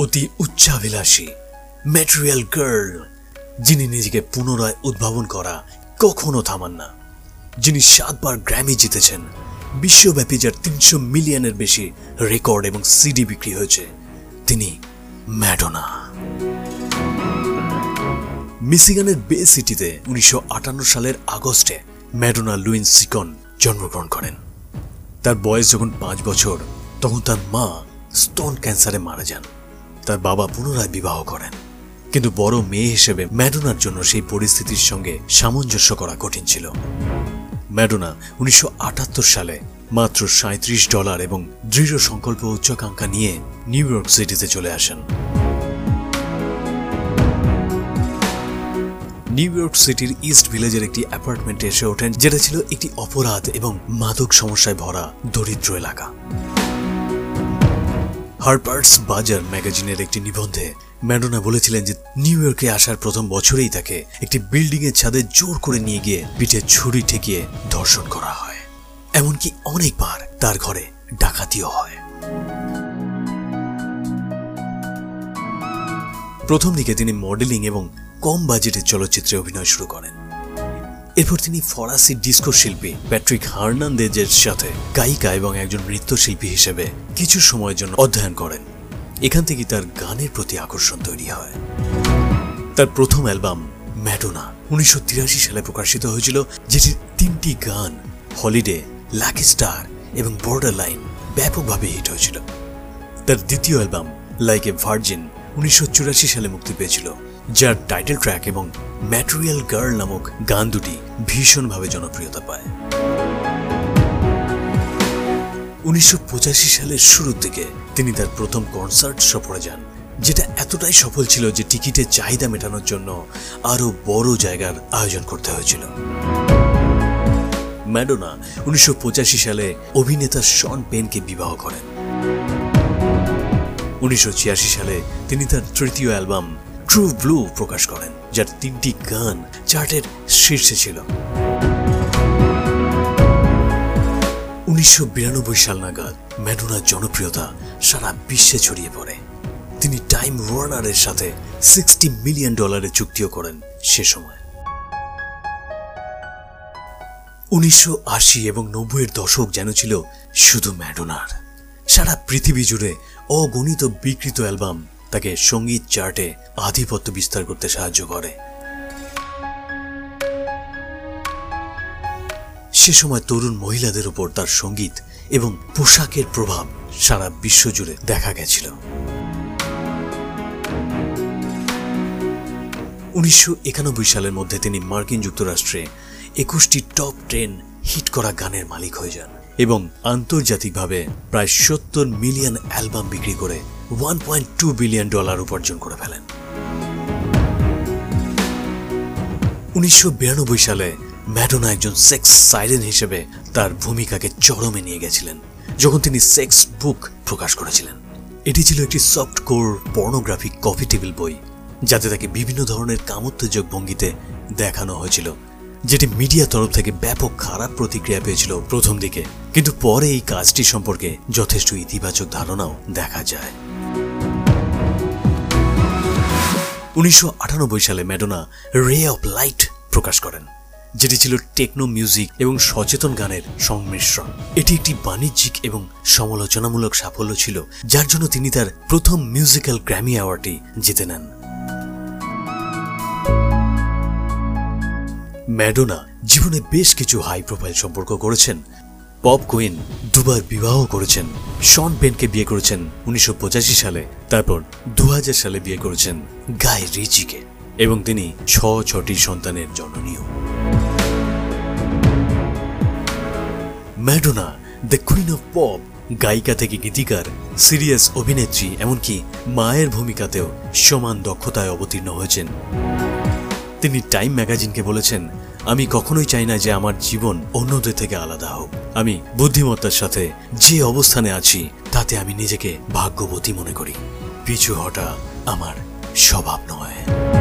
অতি উচ্চাভিলাষী। Material girl যিনি নিজেকে পুনরায় উদ্ভাবন করা কখনো থামান না। যিনি সাতবার গ্র্যামি জিতেছেন, বিশ্বব্যাপী যার তিনশো মিলিয়নের বেশি রেকর্ড এবং সিডি বিক্রি হয়েছে, তিনি ম্যাডোনা মিসিগানের বে সিটিতে উনিশশো আটান্ন সালের আগস্টে ম্যাডোনা লুইন সিকন জন্মগ্রহণ করেন। তার বয়স যখন পাঁচ বছর, তখন তার মা স্তন ক্যান্সারে মারা যান। তার বাবা পুনরায় বিবাহ করেন। কিন্তু বড় মেয়ে হিসেবে ম্যাডোনার জন্য সেই পরিস্থিতির সঙ্গে সামঞ্জস্য করা কঠিন ছিল। ম্যাডোনা উনিশশো আটাত্তর সালে মাত্র সাঁত্রিশ ডলার এবং দৃঢ় সংকল্প উচ্চাকাঙ্ক্ষা নিয়ে নিউ ইয়র্ক সিটিতে চলে আসেন। নিউ ইয়র্ক সিটির ইস্ট ভিলেজের একটি অ্যাপার্টমেন্টে এসে ওঠেন, যেটা ছিল একটি অপরাধ এবং মাদক সমস্যায় ভরা দরিদ্র এলাকা। হারপার্টস বাজার ম্যাগাজিনের একটি নিবন্ধে ম্যাডোনা বলেছিলেন যে নিউ ইয়র্কে আসার প্রথম বছরেই তাকে একটি বিল্ডিং এর ছাদে জোর করে নিয়ে গিয়ে পিঠে ছুরি ঠেকিয়ে ধর্ষণ করা হয়। এমনকি অনেকবার তার ঘরে ডাকাতিও হয়। প্রথম দিকে তিনি মডেলিং এবং কম বাজেটের চলচ্চিত্রে অভিনয় শুরু করেন। এরপর তিনি ফরাসি ডিস্কো শিল্পী প্যাট্রিক হার্নান্দেজের সাথে গায়িকা এবং একজন নৃত্যশিল্পী হিসেবে কিছু সময়ের জন্য অধ্যয়ন করেন। এখান থেকে তার গানের প্রতি আকর্ষণ তৈরি হয়। তার প্রথম অ্যালবাম ম্যাডোনা উনিশশো তিরাশি সালে প্রকাশিত হয়েছিল, যেটির তিনটি গান হলিডে, লাকি স্টার এবং বর্ডার লাইন ব্যাপকভাবে হিট হয়েছিল। তার দ্বিতীয় অ্যালবাম লাইক এ ভার্জিন উনিশশো চুরাশি সালে মুক্তি পেয়েছিল, যার টাইটেল ট্র্যাক এবং ম্যাটেরিয়াল গার্ল নামক গান দুটি ভীষণভাবে জনপ্রিয়তা পায়। উনিশশো পঁচাশি সালের শুরুর দিকে তিনি তার প্রথম কনসার্ট সফরে যান, যেটা এতটাই সফল ছিল যে টিকিটের চাহিদা মেটানোর জন্য আরও বড় জায়গার আয়োজন করতে হয়েছিল। ম্যাডোনা উনিশশো পঁচাশি সালে অভিনেতা শন পেনকে বিবাহ করেন। উনিশশো ছিয়াশি সালে তিনি তার তৃতীয় অ্যালবাম ট্রু ব্লু প্রকাশ করেন, যার তিনটি গান চার্টের শীর্ষে ছিল। উনিশশো বিরানব্বই সাল নাগাদ ম্যাডোনার জনপ্রিয়তা সারা বিশ্বে ছড়িয়ে পড়ে। তিনি টাইম ওয়ার্নারের সাথে সিক্সটি মিলিয়ন ডলারের চুক্তিও করেন সে সময়। উনিশশো আশি এবং নব্বইয়ের দশক যেন ছিল শুধু ম্যাডোনার সারা পৃথিবী জুড়ে অগণিত বিকৃত অ্যালবাম তাকে সংগীত চার্টে আধিপত্য বিস্তার করতে সাহায্য করে। সে সময় তরুণ মহিলাদের উপর তার সংগীত এবং পোশাকের প্রভাব সারা বিশ্ব জুড়ে দেখা গেছিল। উনিশশো একানব্বই সালের মধ্যে তিনি মার্কিন যুক্তরাষ্ট্রে একুশটি টপ টেন হিট করা গানের মালিক হয়ে যান। এবং আন্তর্জাতিকভাবে প্রায় সত্তর মিলিয়ন অ্যালবাম বিক্রি করে one point two billion dollar উপার্জন করে ফেলেন। উনিশশো বিরানব্বই সালে ম্যাডোনা একজন সেক্স সাইরেন হিসেবে তার ভূমিকাকে চরমে নিয়ে গেছিলেন, যখন তিনি সেক্স বুক প্রকাশ করেছিলেন। এটি ছিল একটি soft core pornographic coffee table বই, যাতে তাকে বিভিন্ন ধরনের কামোত্তেজক ভঙ্গিতে দেখানো হয়েছিল। যেটি মিডিয়া তরফ থেকে ব্যাপক খারাপ প্রতিক্রিয়া পেয়েছিল প্রথম দিকে। কিন্তু পরে এই কাজটি সম্পর্কে যথেষ্ট ইতিবাচক ধারণাও দেখা যায়। উনিশশো আটানব্বই সালে ম্যাডোনা রে অফ লাইট প্রকাশ করেন, যেটি ছিল টেকনো মিউজিক এবং সচেতন গানের সংমিশ্রণ। এটি একটি বাণিজ্যিক এবং সমালোচনামূলক সাফল্য ছিল, যার জন্য তিনি তার প্রথম মিউজিক্যাল গ্র্যামি অ্যাওয়ার্ডটি জিতে নেন। ম্যাডোনা জীবনে বেশ কিছু হাই প্রোফাইল সম্পর্ক করেছেন। পপ কুইন দুবার বিবাহ করেছেন। শন পেনকে বিয়ে করেছেন উনিশশো পঁচাশি সালে, তারপর দু হাজার সালে বিয়ে করেছেন গাই রিচিকে এবং তিনি ছ ছটি সন্তানের জননীয় Madonna, the queen of pop, গায়িকা থেকে গীতিকার, সিরিয়াস অভিনেত্রী, এমনকি মায়ের ভূমিকাতেও সমান দক্ষতায় অবতীর্ণ হয়েছেন। তিনি টাইম ম্যাগাজিনকে বলেছেন, আমি কখনোই চাই না যে আমার জীবন অন্যদের থেকে আলাদা হোক। আমি বুদ্ধিমত্তার সাথে যে অবস্থানে আছি, তাতে আমি নিজেকে ভাগ্যবতী মনে করি। পিছু হটা আমার স্বভাব নয়।